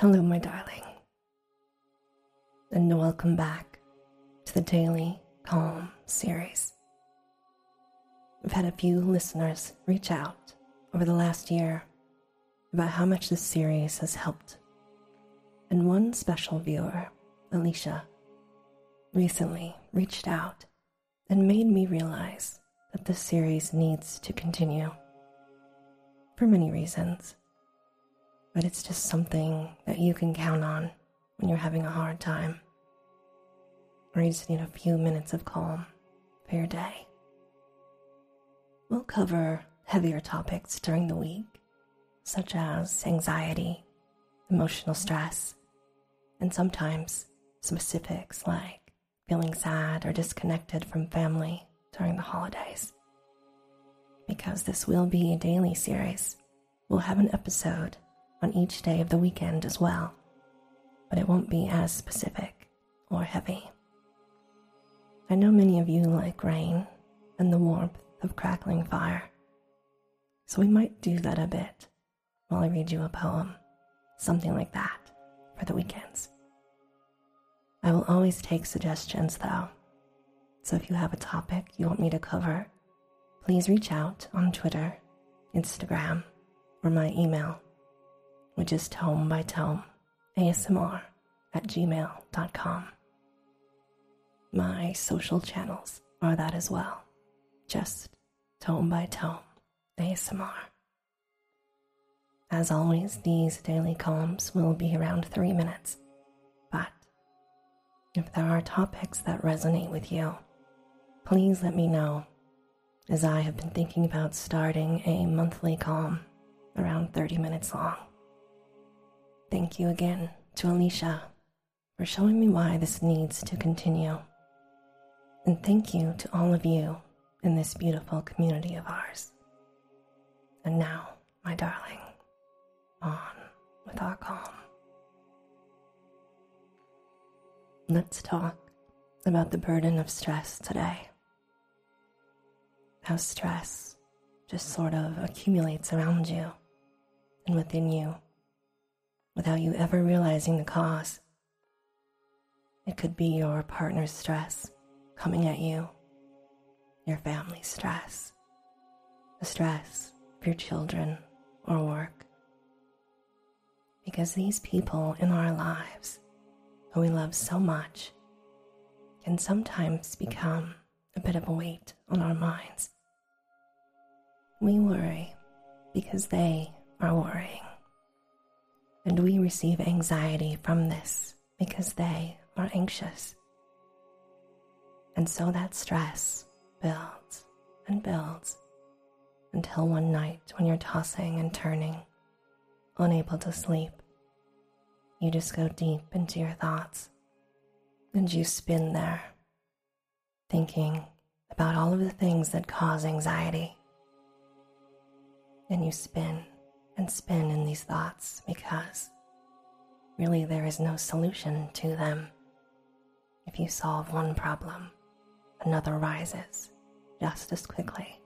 Hello, my darling, and welcome back to the Daily Calm series. I've had a few listeners reach out over the last year about how much this series has helped, and one special viewer, Alicia, recently reached out and made me realize that this series needs to continue for many reasons but it's just something that you can count on when you're having a hard time, or you just need a few minutes of calm for your day. We'll cover heavier topics during the week, such as anxiety, emotional stress, and sometimes specifics like feeling sad or disconnected from family during the holidays. Because this will be a daily series, we'll have an episode on each day of the weekend as well, but it won't be as specific or heavy. I know many of you like rain and the warmth of crackling fire, so we might do that a bit while I read you a poem, something like that, for the weekends. I will always take suggestions though, so if you have a topic you want me to cover, please reach out on Twitter, Instagram, or my email which is tome by tome ASMR at gmail.com. My social channels are that as well, just tome by tome ASMR. As always, these daily calms will be around three minutes, but if there are topics that resonate with you, please let me know, as I have been thinking about starting a monthly calm around 30 minutes long. Thank you again to Alicia for showing me why this needs to continue. And thank you to all of you in this beautiful community of ours. And now, my darling, on with our calm. Let's talk about the burden of stress today. How stress just sort of accumulates around you and within you without you ever realizing the cause. It could be your partner's stress coming at you, your family's stress, the stress of your children or work. Because these people in our lives who we love so much can sometimes become a bit of a weight on our minds. We worry because they are worrying and we receive anxiety from this because they are anxious. And so that stress builds and builds until one night when you're tossing and turning, unable to sleep, you just go deep into your thoughts and you spin there, thinking about all of the things that cause anxiety. And you spin and spin in these thoughts because really there is no solution to them. If you solve one problem, another rises just as quickly.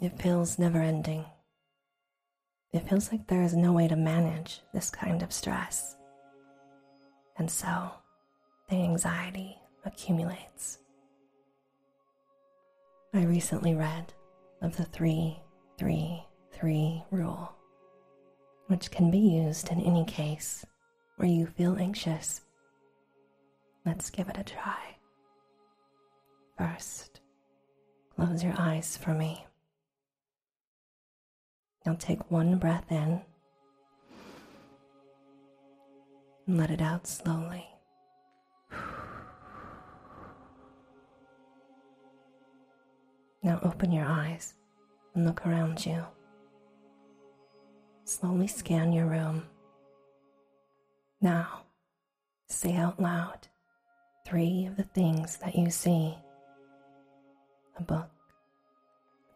It feels never ending. It feels like there is no way to manage this kind of stress. And so the anxiety accumulates. I recently read of the three, three, 3 rule, which can be used in any case where you feel anxious. Let's give it a try. First, close your eyes for me. Now take one breath in and let it out slowly. Now open your eyes and look around you. Slowly scan your room. Now, say out loud three of the things that you see a book,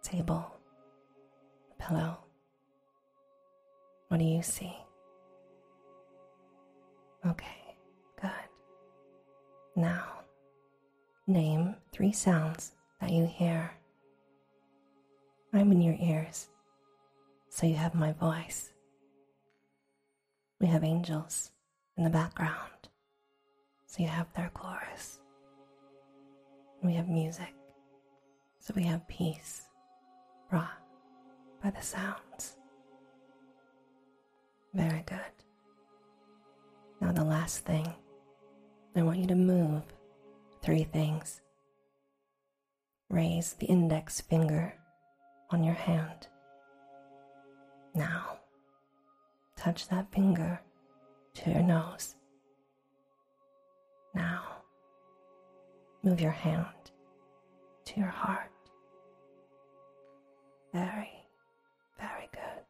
a table, a pillow. What do you see? Okay, good. Now, name three sounds that you hear. I'm in your ears so you have my voice. we have angels in the background, so you have their chorus. We have music, so we have peace brought by the sounds. Very good. Now, the last thing, I want you to move three things. Raise the index finger on your hand. Now, touch that finger to your nose. Now, move your hand to your heart. Very, very good.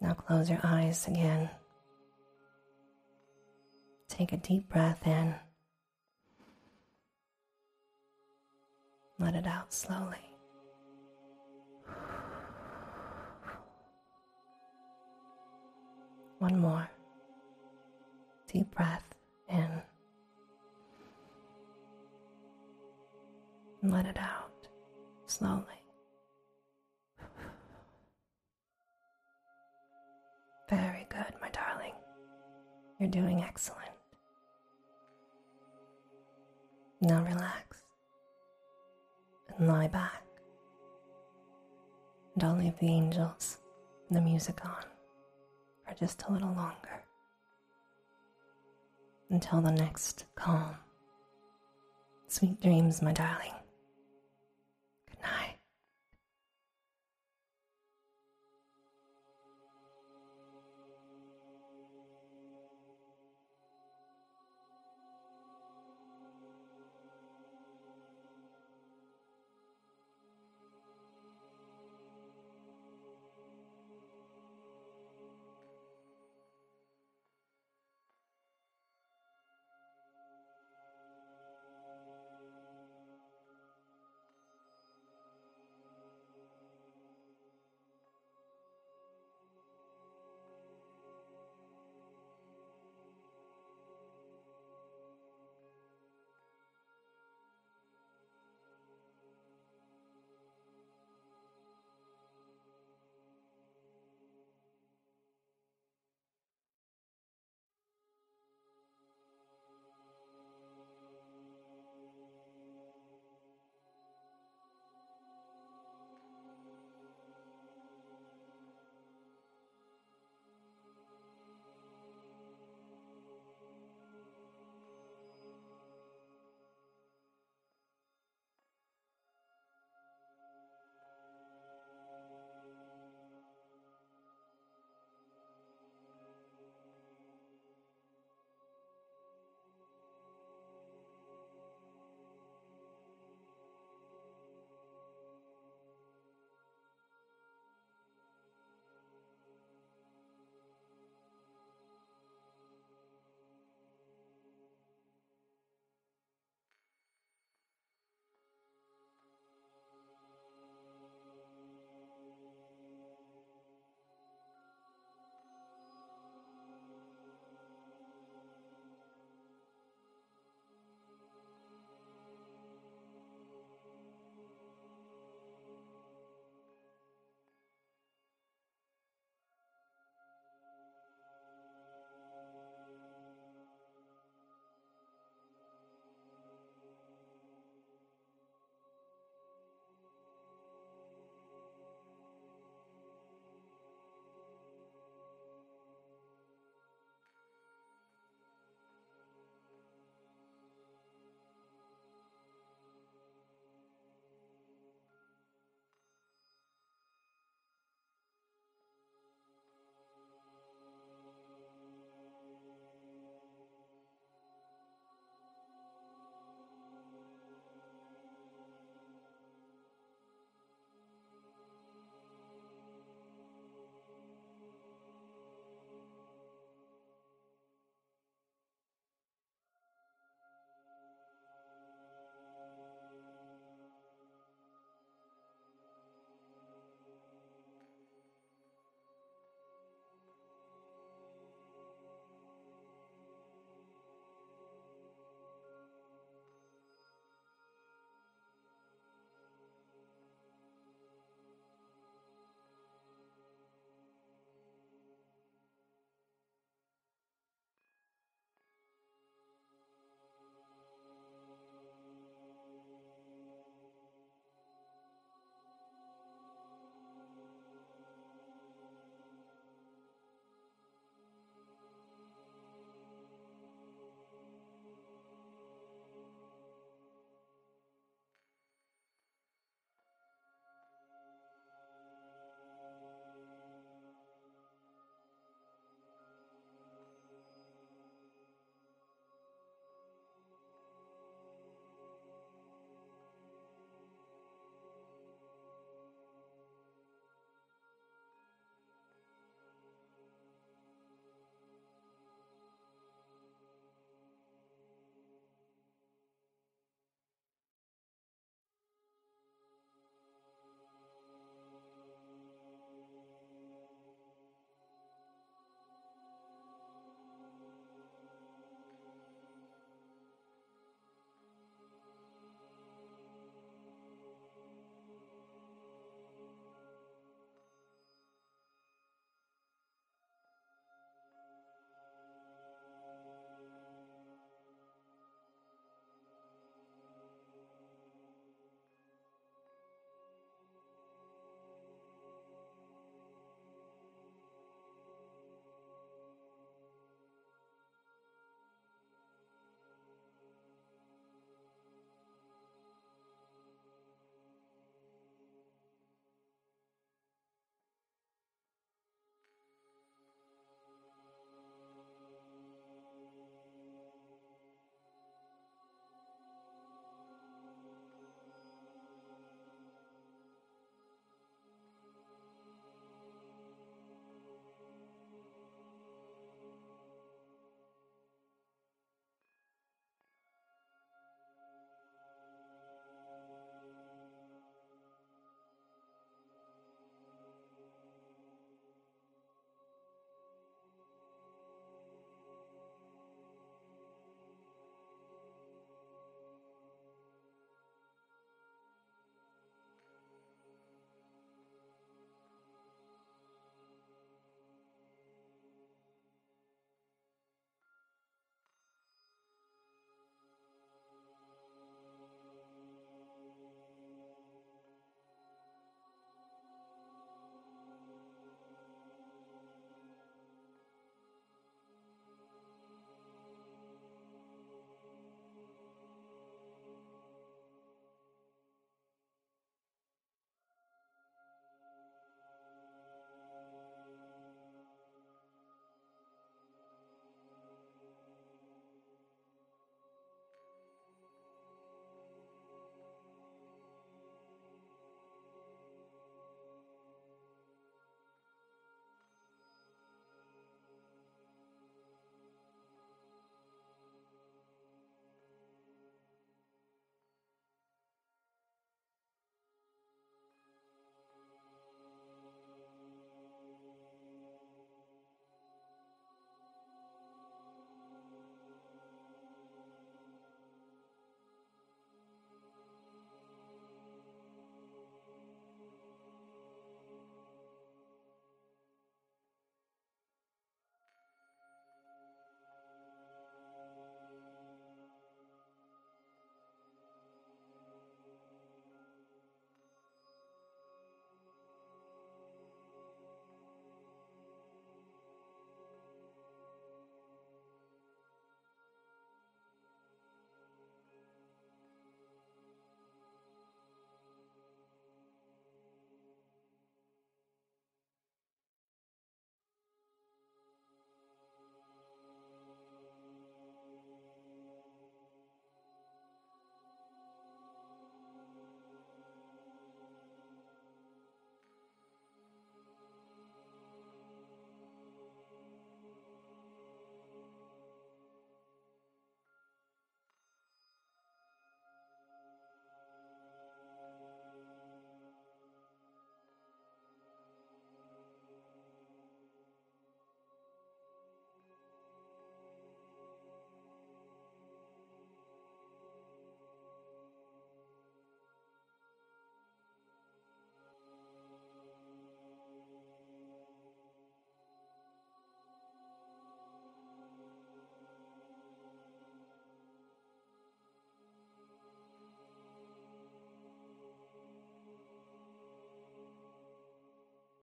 Now close your eyes again. Take a deep breath in. Let it out slowly. One more. Deep breath in. And let it out slowly. Very good, my darling. You're doing excellent. Now relax and lie back. And I'll leave the angels and the music on for just a little longer. Until the next calm. Sweet dreams, my darling.